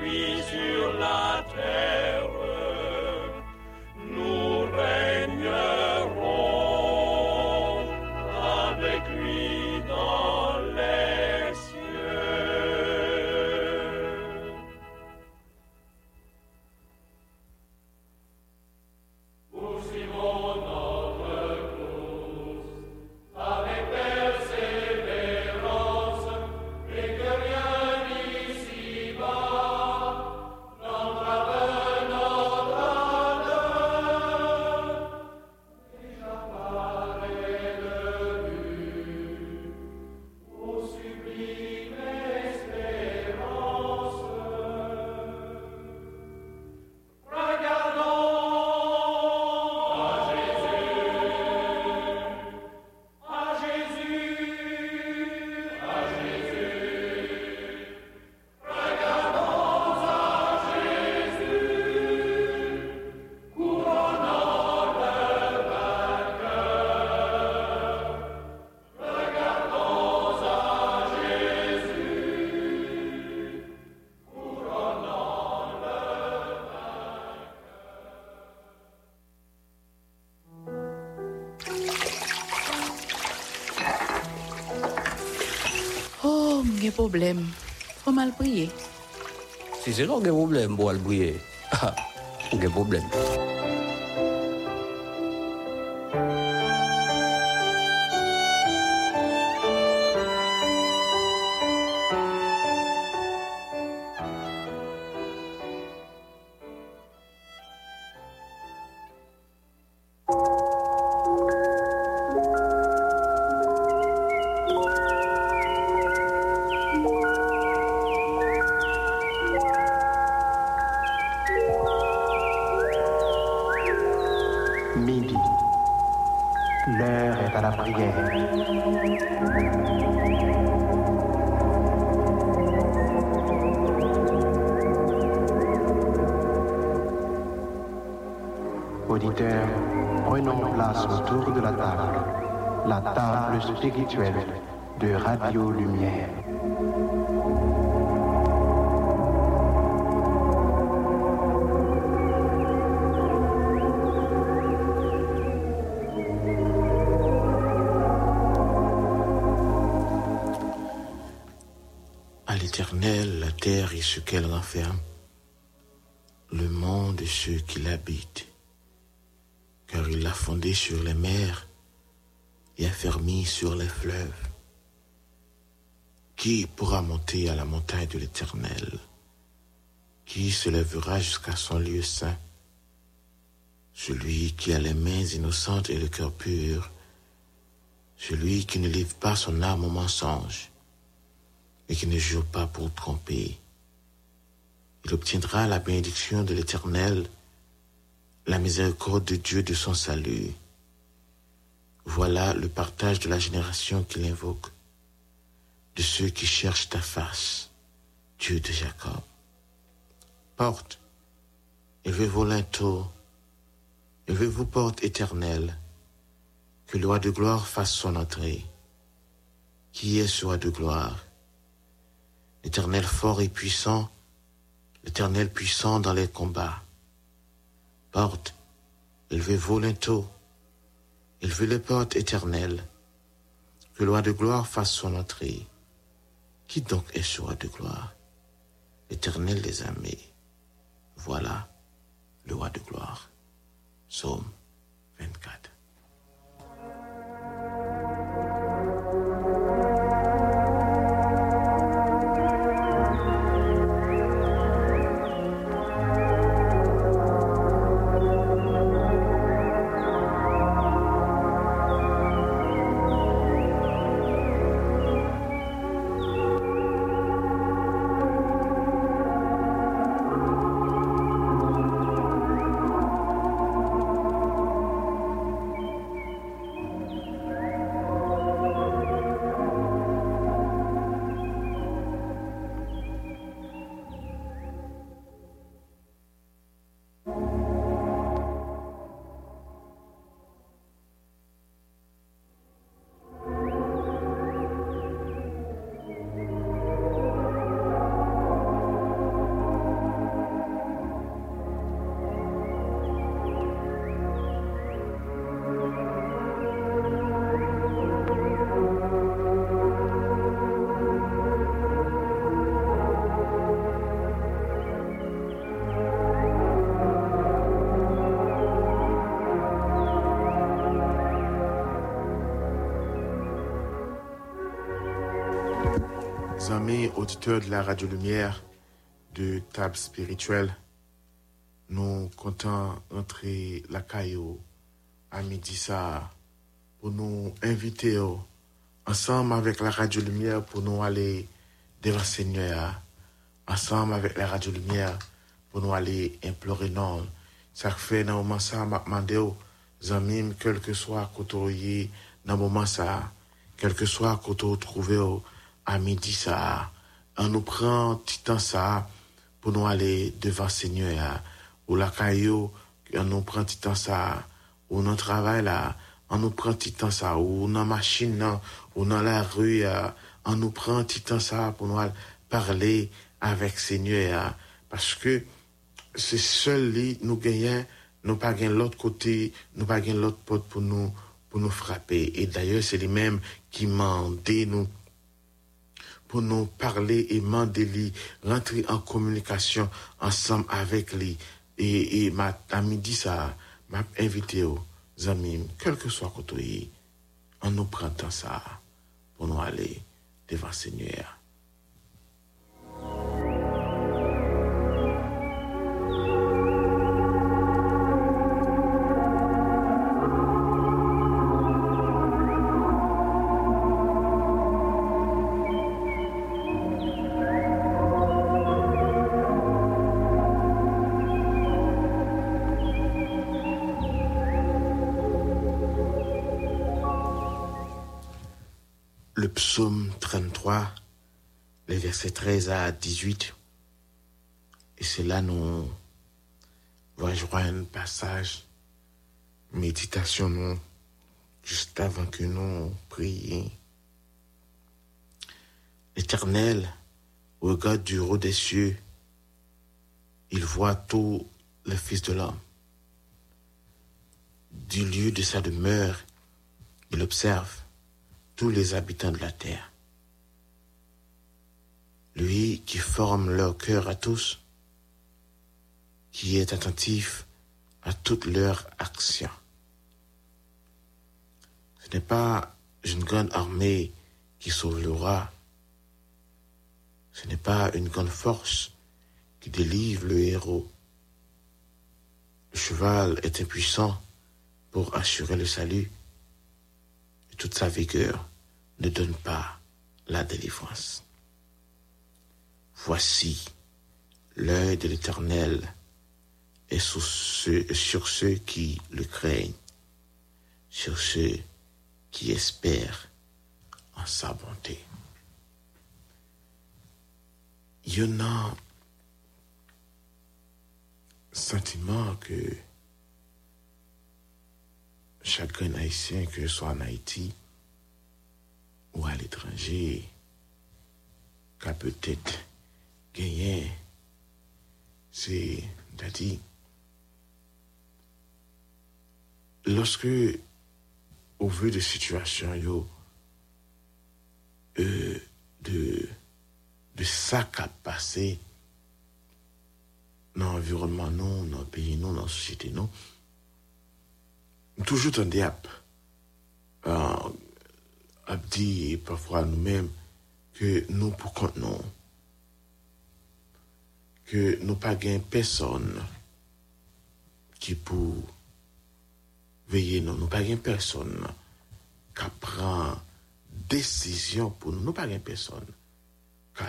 Lui sur la terre, Problem. Fò mal priye. Si se non gen problem pou al bouye, gen problem. Midi. De Radio Lumière. À l'Éternel, la terre et ce qu'elle renferme, le monde et ceux qui l'habitent, car il l'a fondé sur les mers et affermi sur les fleuves. Qui pourra monter à la montagne de l'Éternel? Qui se lèvera jusqu'à son lieu saint? Celui qui a les mains innocentes et le cœur pur, celui qui ne livre pas son âme au mensonge et qui ne jure pas pour tromper. Il obtiendra la bénédiction de l'Éternel, la miséricorde de Dieu de son salut. Voilà le partage de la génération qu'il invoque, de ceux qui cherchent ta face, Dieu de Jacob. Porte, élevez vos linteaux, élevez vos portes éternelles, que le roi de gloire fasse son entrée. Qui est ce roi de gloire? L'Éternel fort et puissant, l'Éternel puissant dans les combats. Porte, élevez vos linteaux, Il veut les portes éternelles. Que roi de gloire fasse son entrée. Qui donc est ce roi de gloire? L'éternel des armées. Voilà le roi de gloire. Psaume 24. Auditeurs de la Radio Lumière de Table Spirituelle, nous comptons entrer la caillou à midi ça pour nous inviter ensemble avec la Radio Lumière pour nous aller devant Seigneur, ensemble avec la Radio Lumière pour nous aller implorer non. Ça fait dans le moment ça, m'a demandé aux amis, quel que soit côté dans le moment ça, quel que soit côté trouvé à midi ça, on nous prend petit temps pour nous aller devant Seigneur, ou la caillou, on nous prend petit temps ou notre travail là, on nous prend petit temps ou dans la machine, ou dans la rue, on nous prend petit temps pour nous parler avec Seigneur, parce que c'est seul nous gagnons, nous pas l'autre côté, nous pas l'autre porte pour nous, frapper. Et d'ailleurs, c'est lui-même qui m'a dit nous pour nous parler et demander rentrer en communication ensemble avec lui. Et, ma, à midi, ça m'a invité aux amis, quel que soit côté, en nous prenant ça pour nous aller devant Seigneur. Psaume 33, les versets 13 à 18. Et c'est là nous rejoindre un passage, méditation, nous, juste avant que nous prions. L'Éternel regarde du haut des cieux, il voit tous les fils de l'homme. Du lieu de sa demeure, il observe tous les habitants de la terre. Lui qui forme leur cœur à tous, qui est attentif à toutes leurs actions. Ce n'est pas une grande armée qui sauve le roi. Ce n'est pas une grande force qui délivre le héros. Le cheval est impuissant pour assurer le salut toute sa vigueur ne donne pas la délivrance. Voici, l'œil de l'Éternel est sur ceux, qui le craignent, sur ceux qui espèrent en sa bonté. Il y en a sentiment que chacun haïtien, que ce soit en Haïti ou à l'étranger, qu'a peut-être gagné, c'est, dire lorsque au vu de situation yo, euh, de, de ça qui a passé dans l'environnement, non, dans le pays, non, dans la société, non, toujours à, euh, à dire parfois nous-mêmes que nous, pour compte, non, que nous pas gain personne qui pour veiller nous, nous pas gain personne qui prend décision pour nous, nous pas gain personne qui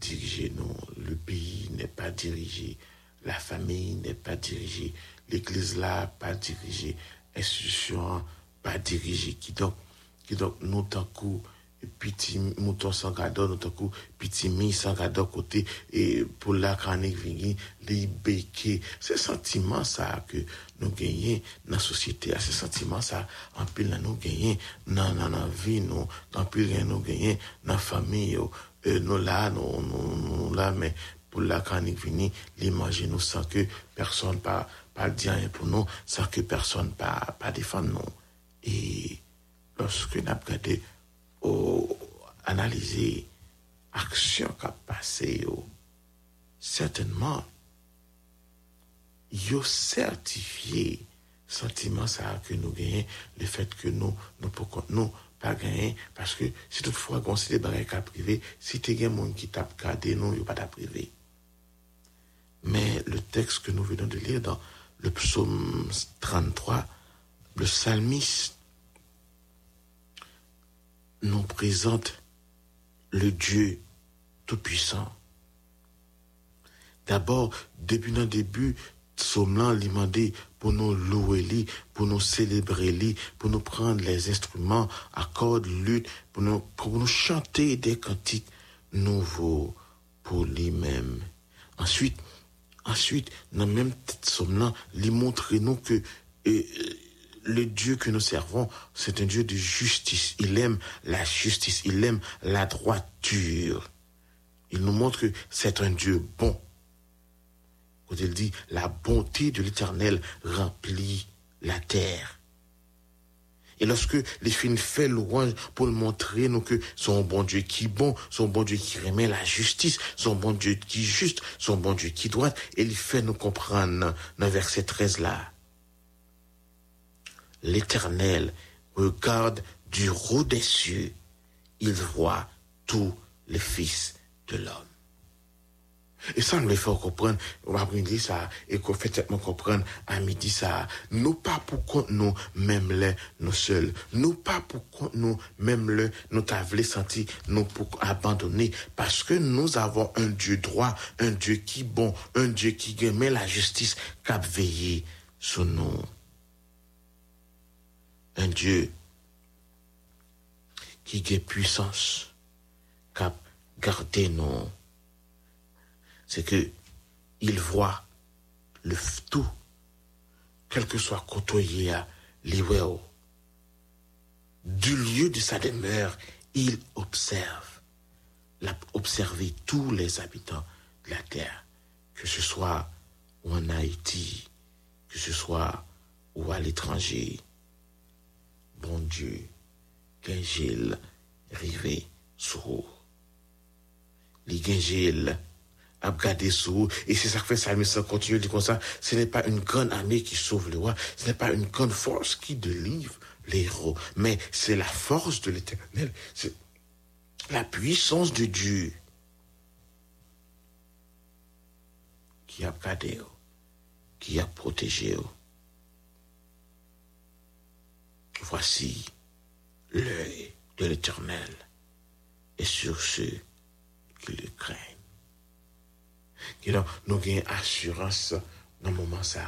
diriger nous, le pays n'est pas dirigé, la famille n'est pas dirigée, l'église là pas dirigée, institisyon pa dirije ki dok, ki dok nou tankou piti mouton san gado, nou tankou piti mi san gado kote e pou la kanik vingi li beke. Se sentiman sa ke nou genyen nan sosyete a, se sentiman sa anpil nan nou genyen nan nan nan vi nou, anpil gen nou genyen nan fami yo, euh, e, nou la, nou, nou, nou la men pou la kanik vingi li manje nou san ke person pa pas dire pour nous, sans que personne pas, pas défendre nous. Et lorsque nous avons regardé, ou analysé action qui a passé, yo, certainement, yo certifié sentiment ça que nous gagnons, le fait que nous, nous, pour, nous, pas gagner parce que si toutefois on se des cas privé si tu as monde qui t'a gardé non il pas t'a mais le texte que nous venons de lire dans le psaume 33 le psalmiste nous présente le Dieu tout-puissant d'abord depuis le début lui demandé pour nous louer pour nous célébrer pour nous prendre les instruments à cordes, lutte, pour nous, pour nous chanter des cantiques nouveaux pour lui-même. Ensuite, ensuite, dans même Somlan, lui montrer nous que euh, le Dieu que nous servons, c'est un Dieu de justice. Il aime la justice, il aime la droiture. Il nous montre que c'est un Dieu bon quand il dit la bonté de l'Éternel remplit la terre. Et lorsque les filles fait louange pour montrer nous que son bon Dieu qui bon, son bon Dieu qui remet la justice, son bon Dieu qui est juste, son bon Dieu qui doit, et il fait nous comprendre dans verset 13 là. L'Éternel regarde du haut des cieux, il voit tous les fils de l'homme. Et ça, nous le fait comprendre, on va dire ça, et qu'on fait tellement comprendre à midi ça. Nous pas pour compte nous, même les, nous seuls. Nous pas pour compte nous, même le, nous t'avons senti, nous pour abandonner. Parce que nous avons un Dieu droit, un Dieu qui bon, un Dieu qui met la justice, cap veiller sur nous. Un Dieu qui a puissance, cap garder nous c'est que il voit le tout, quel que soit côtoyé à l'Iweo. Du lieu de sa demeure, il observe, l'a observé tous les habitants de la terre, que ce soit en Haïti, que ce soit ou à l'étranger. Bon Dieu, Gengil, rivé, sous. Les à sous et c'est ça que fait Salmiste continue dit comme ça ce n'est pas une grande armée qui sauve le roi ce n'est pas une grande force qui délivre les héros mais c'est la force de l'éternel. C'est la puissance de Dieu qui a gardé qui a protégé. Voici l'œil de l'éternel et sur ceux qui le craignent you know, nous avons assurance dans le moment ça.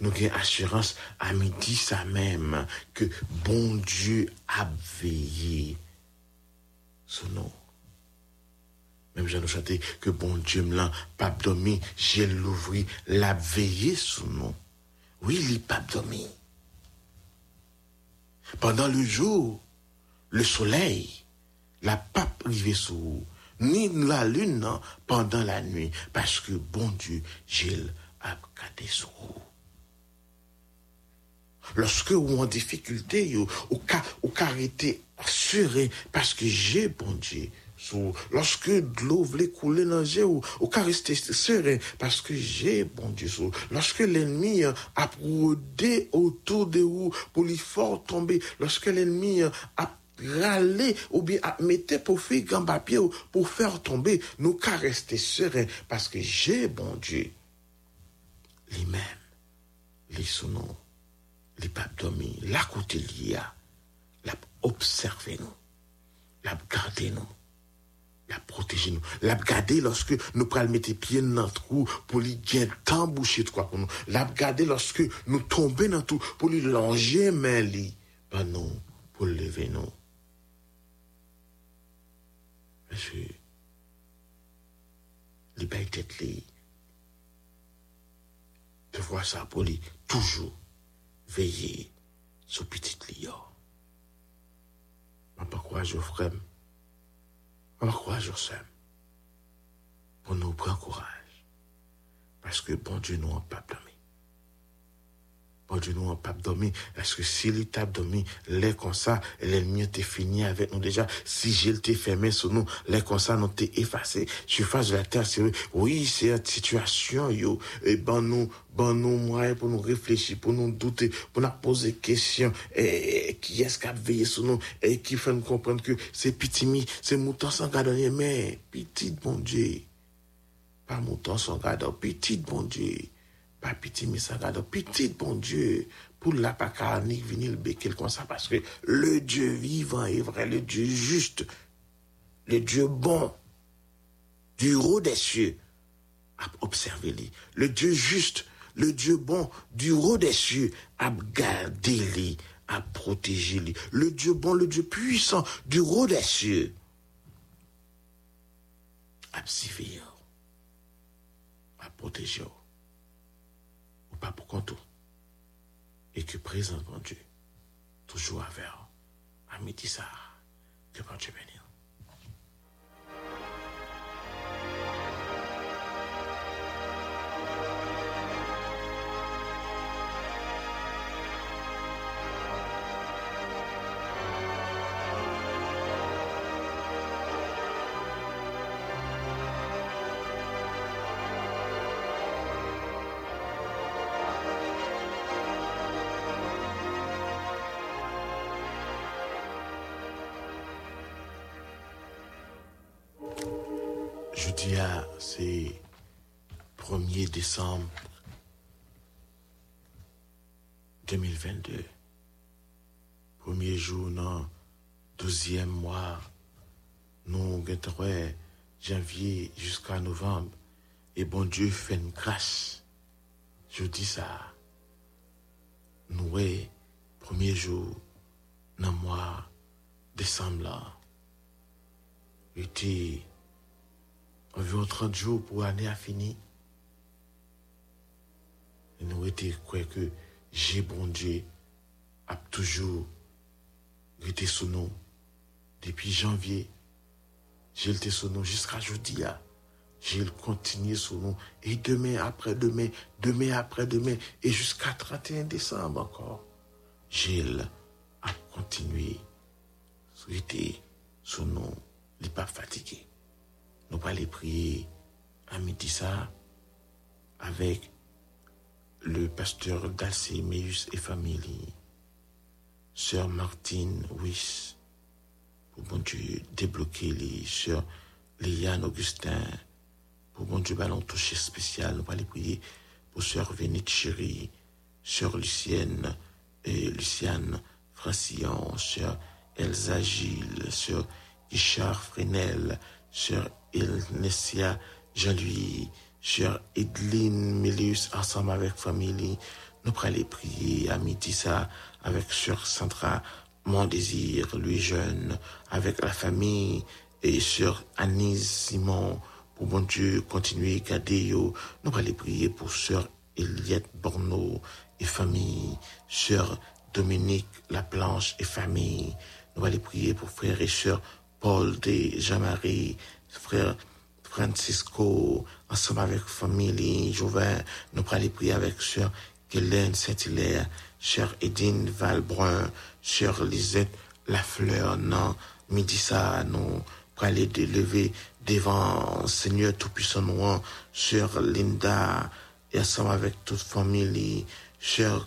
Nous avons assurance à midi ça même que bon Dieu a veillé sur nous. Même j'ai nous chanté que bon Dieu me l'a pas dormi, j'ai l'ouvri, l'a veillé sur nous. Oui, il pas dormi. Pendant le jour, le soleil, la pas privé sur vous ni la lune pendant la nuit, parce que bon Dieu, Gilles a gardé vous. Lorsque ou en difficulté, ou, ou, ka, ou carité assuré parce que j'ai bon Dieu. Lorsque l'eau voulait couler dans le ou, qu'à rester serein parce que j'ai bon Dieu. Lorsque l'ennemi euh, a brodé autour de vous pour lui faire tomber, lorsque l'ennemi euh, a râlé ou bien a metté pour faire tomber, nous qu'à rester serein parce que j'ai bon Dieu. Lui-même, les sous les papes dormi, la côté lié, l'a observé nous, l'a gardé nous la protéger nous. La garder lorsque nous prenons mettre pieds dans le trou pour lui gagner tant boucher de quoi pour nous. La garder lorsque nous tombons dans tout pour lui longer main li ben non pour lever nous. Tête li. De voir ça pour lui toujours veiller sur petite lion. Je ne pas quoi je sur ça. Pour nous prendre courage. Parce que bon Dieu nous a pas dormi. Bon Dieu nous a pas dormi. Parce que si l'état dormi, les comme ça, l'ennemi était fini avec nous déjà. Si j'ai été fermé sur nous, les comme ça, nous t'es effacé. Surface de la terre, c'est oui, c'est une situation, yo. Et ben nous, ben nous moyens pour nous réfléchir, pour nous douter, pour nous poser des questions. Et, qui est-ce qui a veillé sur nous? Et qui fait nous comprendre que c'est petit c'est mouton sans gardonnier, mais petit bon Dieu. Pas mouton sans gardonnier, petit bon Dieu. Pas petit mi sans gardonnier, petit bon Dieu. Pour la pas carnique venir le béquer comme ça, parce que le Dieu vivant est vrai, le Dieu juste, le Dieu bon, du haut des cieux, lui. Le Dieu juste, le Dieu bon, du haut des cieux, a gardé lui, a protégé lui. Le Dieu bon, le Dieu puissant, du haut des cieux, a surveillé, a protégé, pas pour compte, et que présent, mon Dieu, toujours avec, à ça, que mon Dieu bénisse. Jeudi, c'est 1er décembre 2022. Premier jour dans 12e mois, nous janvier jusqu'à novembre. Et bon Dieu fait une grâce. Je dis ça. Nous, premier jour dans le mois décembre là. Était environ 30 jours pour l'année à finir. Nous étions quoi que j'ai bon Dieu a toujours été sous nous depuis janvier. J'ai été sous nous jusqu'à aujourd'hui. J'ai continué sous nous. Et demain après demain, demain après demain, et jusqu'à 31 décembre encore. J'ai a continué. Été sous nous. Il n'est pas fatigué. Nous allons prier à midi ça avec le pasteur Dalcé Meus et famille, sœur Martine Wyss, pour bon Dieu débloquer les sœurs Augustin, pour bon Dieu ballon toucher spécial, nous allons prier pour sœur Vénite Chérie, sœur Lucienne et Luciane Francillon, sœur Elsa Gilles, sœur Richard Fresnel, sœur Ilnessia Jean-Louis, sœur Edline Milius, ensemble avec famille, nous pourrons aller prier à midi ça avec sœur Sandra, mon désir, lui jeune, avec la famille et sœur Anise Simon, pour mon Dieu continuer à garder Nous pourrons aller prier pour sœur Eliette Borneau et famille, sœur Dominique Laplanche et famille. Nous allons prier pour frères et sœurs Paul de Jean-Marie, frère Francisco, ensemble avec famille Jouvin, nous aller prier avec sœur Hélène Saint-Hilaire, chère Edine Valbrun, chère Lisette Lafleur, non, midi ça, pour aller de lever devant Seigneur Tout-Puissant, non, chère Linda, et ensemble avec toute famille, chère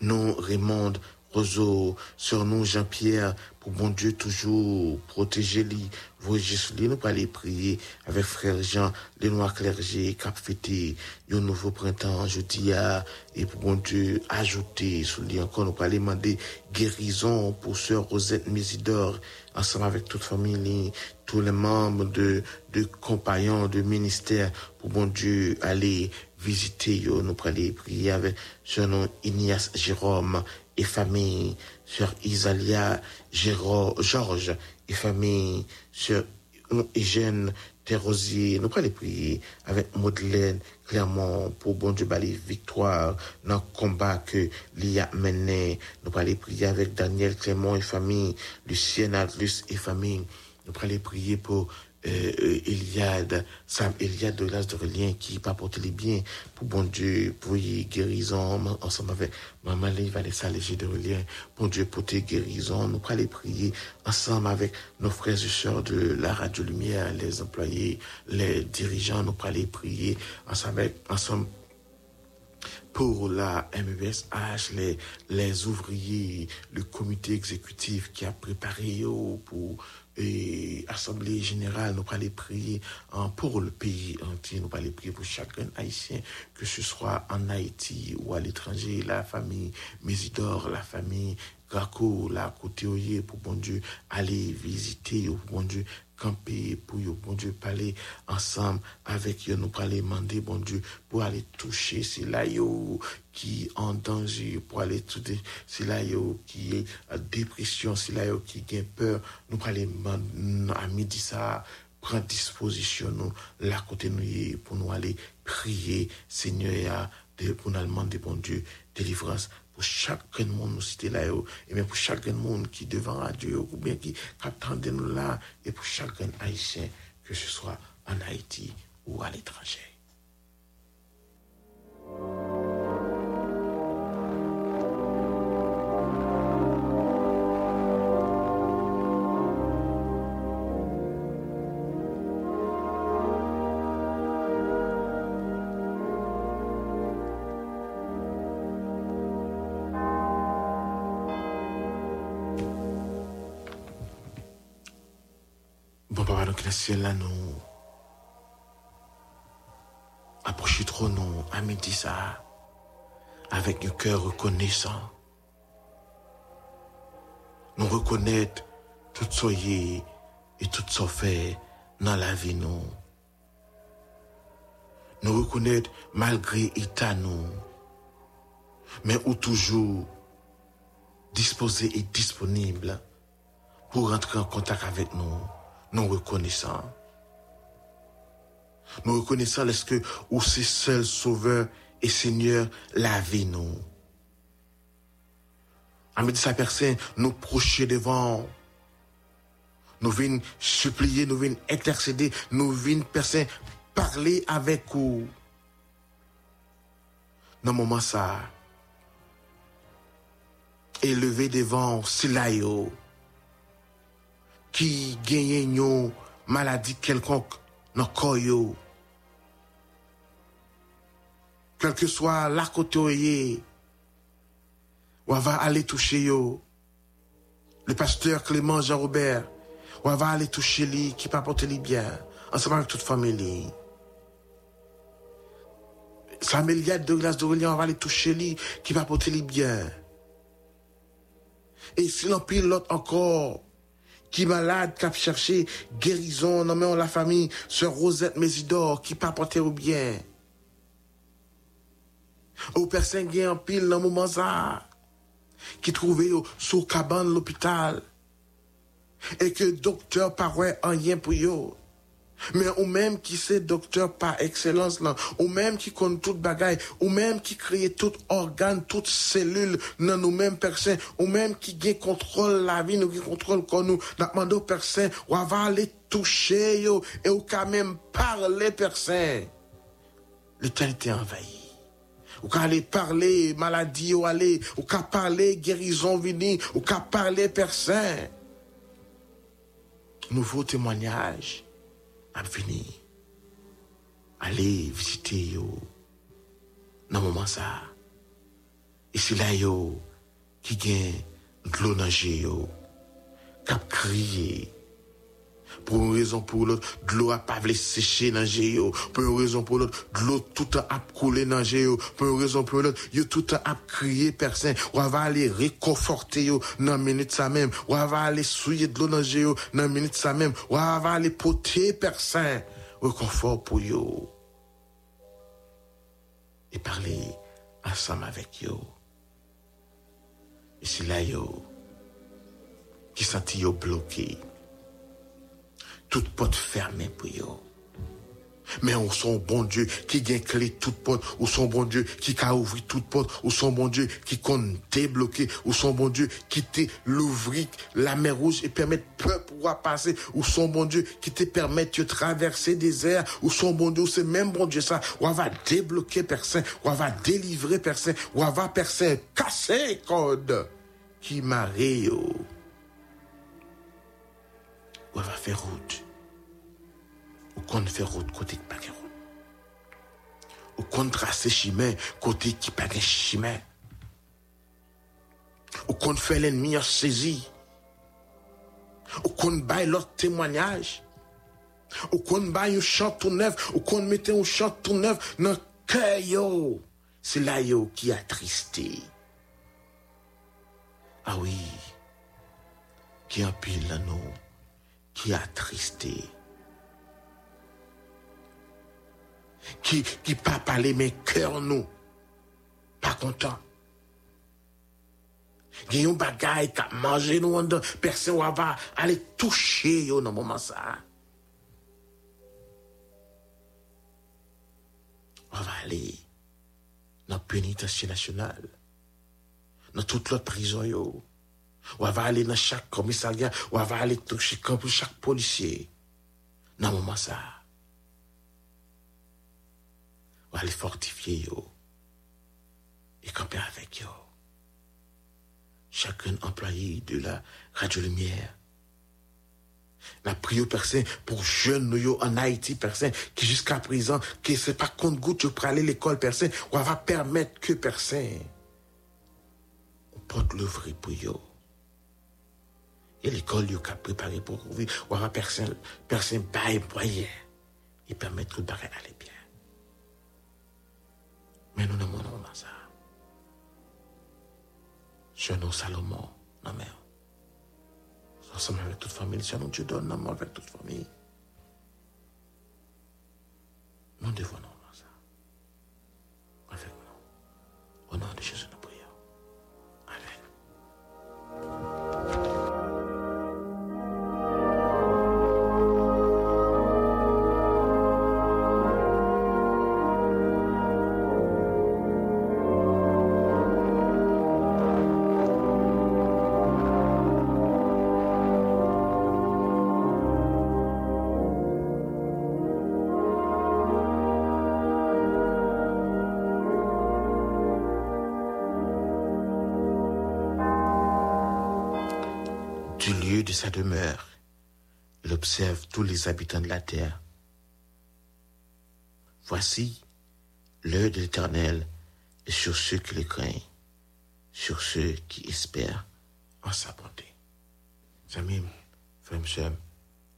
nous, Raymond, Roseau, sur nous, Jean-Pierre, pour bon Dieu toujours protéger lui, sur lui, nous aller prier avec frère Jean, les noirs clergés, cap fêté, un nouveau printemps, jeudi à, et pour bon Dieu ajouter sur lui encore, nous aller demander guérison pour sœur Rosette Mésidor, ensemble avec toute famille, tous les membres de, de compagnons, de ministère, pour bon Dieu aller visiter, yo, nous aller prier avec son nom Ignace Jérôme et famille, sur Isalia Georges et famille, sur Eugène Thérosier, nous aller prier avec Madeleine Clermont pour bon Dieu bali victoire dans le combat que l'IA mené. Nous aller prier avec Daniel Clément et famille, Lucien Atlus et famille. Nous aller prier pour euh, euh, Eliade, Sam Eliade de l'As de Relien qui pas porter les biens. Pour bon Dieu, pour y guérison, ensemble avec Maman Vanessa Léger de Relien, bon Dieu, pour tes guérisons, nous allons prier ensemble avec nos frères et sœurs de la Radio Lumière, les employés, les dirigeants, nous allons prier ensemble, ensemble pour la MESH, les, les ouvriers, le comité exécutif qui a préparé yo, pour et Assemblée générale, nous allons prier hein, pour le pays entier, nous allons prier pour chacun haïtien, que ce soit en Haïti ou à l'étranger, la famille Mésidor, la famille Graco, la côté pour bon Dieu aller visiter, pour bon Dieu camper, pour yo, bon Dieu parler ensemble avec eux, nous aller demander, bon Dieu, pour aller toucher, c'est là yo qui en danger, pour aller toucher, c'est là yo qui est en dépression, c'est là yo qui a peur, nous aller à midi ça, disposition, nous, là côté nous, pour nous aller prier, Seigneur, pour nous demander, bon Dieu, délivrance pour chacun monde nous citer là et même pour chacun monde qui devant Radio ou bien qui attendent nous là et pour chacun haïtien que ce soit en Haïti ou à l'étranger. Nous. Approchez trop midi ça, avec un cœur reconnaissant. Nous reconnaître tout soyez et tout ce fait dans la vie nous. Nous reconnaître malgré état nous, mais ou toujours disposé et disponible pour rentrer en contact avec nous nous reconnaissons. Nous reconnaissons est-ce que ou c'est seul sauveur et Seigneur la vie nous. Amis sa personne, nous procher devant. Nous venons supplier, nous venons intercéder, nous venons personne parler avec vous. Dans le moment ça, élevé devant Silayo qui gagne une maladie quelconque dans le corps. Quel que soit la côté on va aller toucher yo. Le pasteur Clément Jean-Robert, on va aller toucher lui qui peut apporter lui bien, ensemble avec toute famille. Samuel Yad de glace d'Aurélien, on va aller toucher lui qui va apporter lui bien. Et sinon, pile l'autre encore, qui malade, qui a cherché guérison, nommons la famille, sœur Rosette Mésidor, qui pas porté au bien. Ou personne qui en pile dans moment ça, qui trouvait sous cabane l'hôpital, et que docteur paraît en rien pour eux. Mais ou même qui c'est docteur par excellence là, ou même qui connaît toute bagaille, ou même qui crée tout organe, toute cellule dans nous-mêmes personnes, ou même qui gagne contrôle la vie, nous qui contrôle comme nous, n'a demandé aux personnes, ou va aller toucher yo, et ou quand même parler personne. Le temps était envahi. ou qu'à aller parler maladie ou aller, ou parler guérison venir, ou qu'à parler Saint. Nouveau témoignage à venir. Allez visiter yo. Dans moment ça. Et c'est là yo qui gagne de l'eau yo. Cap crier. Pour une raison pour l'autre, de l'eau a pas voulu sécher dans yo. Pour une raison pour l'autre, de l'eau tout le a coulé dans yo. Pour une raison pour l'autre, yo tout le a crié personne. Ou va aller réconforter yo dans minute ça même. Ou va aller souiller de l'eau dans dans minute ça même. Ou va aller porter personne. Réconfort pour yo. Et parler ensemble avec yo. Et c'est là yo qui senti yo bloqué toute porte fermée pour eux. Mais on son bon Dieu qui gagne clé toute porte, ou son bon Dieu qui a ouvert toute porte, ou son bon Dieu qui compte débloquer, ou son bon Dieu qui te l'ouvrir la mer rouge et permettre peuple pouvoir passer, ou son bon Dieu qui te permet de traverser des airs, ou son bon Dieu, c'est même bon Dieu ça, ou va débloquer personne, ou va délivrer personne, ou va personne casser code qui marie ou va faire route ou qu'on fait route côté qui pas route. Ou qu'on trace chemin côté qui pas chemin. Ou qu'on fait l'ennemi en saisie. Ou qu'on baille l'autre témoignage. Ou qu'on baille un chant tout neuf. Ou qu'on mette un chant tout neuf dans le cœur. C'est là qui a tristé. Ah oui. Qui empile là nous. Qui a tristé? qui qui pas parler mais cœur nous? Pas content. Il y a un bagage qui a mangé nous personne va aller toucher dans moment ça on va aller dans la pénitentiaire nationale. Dans toute l'autre prison yo on va aller dans chaque commissariat on va aller toucher comme chaque policier dans moment ça va les fortifier yo et camper avec yo. Chacun employé de la radio lumière. La prière personne pour jeunes en Haïti personne qui jusqu'à présent qui c'est pas compte goutte pour aller à l'école personne on va permettre que personne on porte l'ouvrir pour yo. Et l'école yo a préparé pour ouvrir on va personne personne bail moyen et permettre que le bagage aller bien. Mais nous ne mourons pas ça. Je nous Salomon, non mais. Ensemble avec toute famille, si nous Dieu donne, avec toute famille. Nous devons nous ça. Avec nous. Au nom de Jésus, nous prions. Amen. De sa demeure. Il observe tous les habitants de la terre. Voici, l'heure de l'Éternel est sur ceux qui le craignent, sur ceux qui espèrent en sa bonté. Amis, frères, sœurs,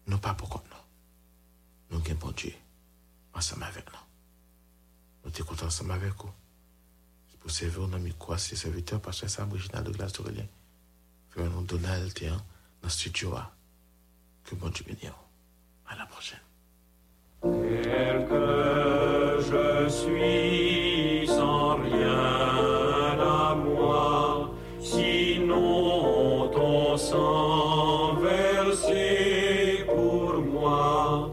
nous pas pour nous. Nous sommes bon Dieu, ensemble avec nous. Nous sommes contents ensemble avec vous. C'est pour servir nos amis quoi, c'est serviteur, parce que c'est original de glace d'Aurélien. Frère, nous Donald, dans le studio. Que bon Dieu bénisse. À la prochaine. Tel que je suis sans rien à moi, sinon ton sang versé pour moi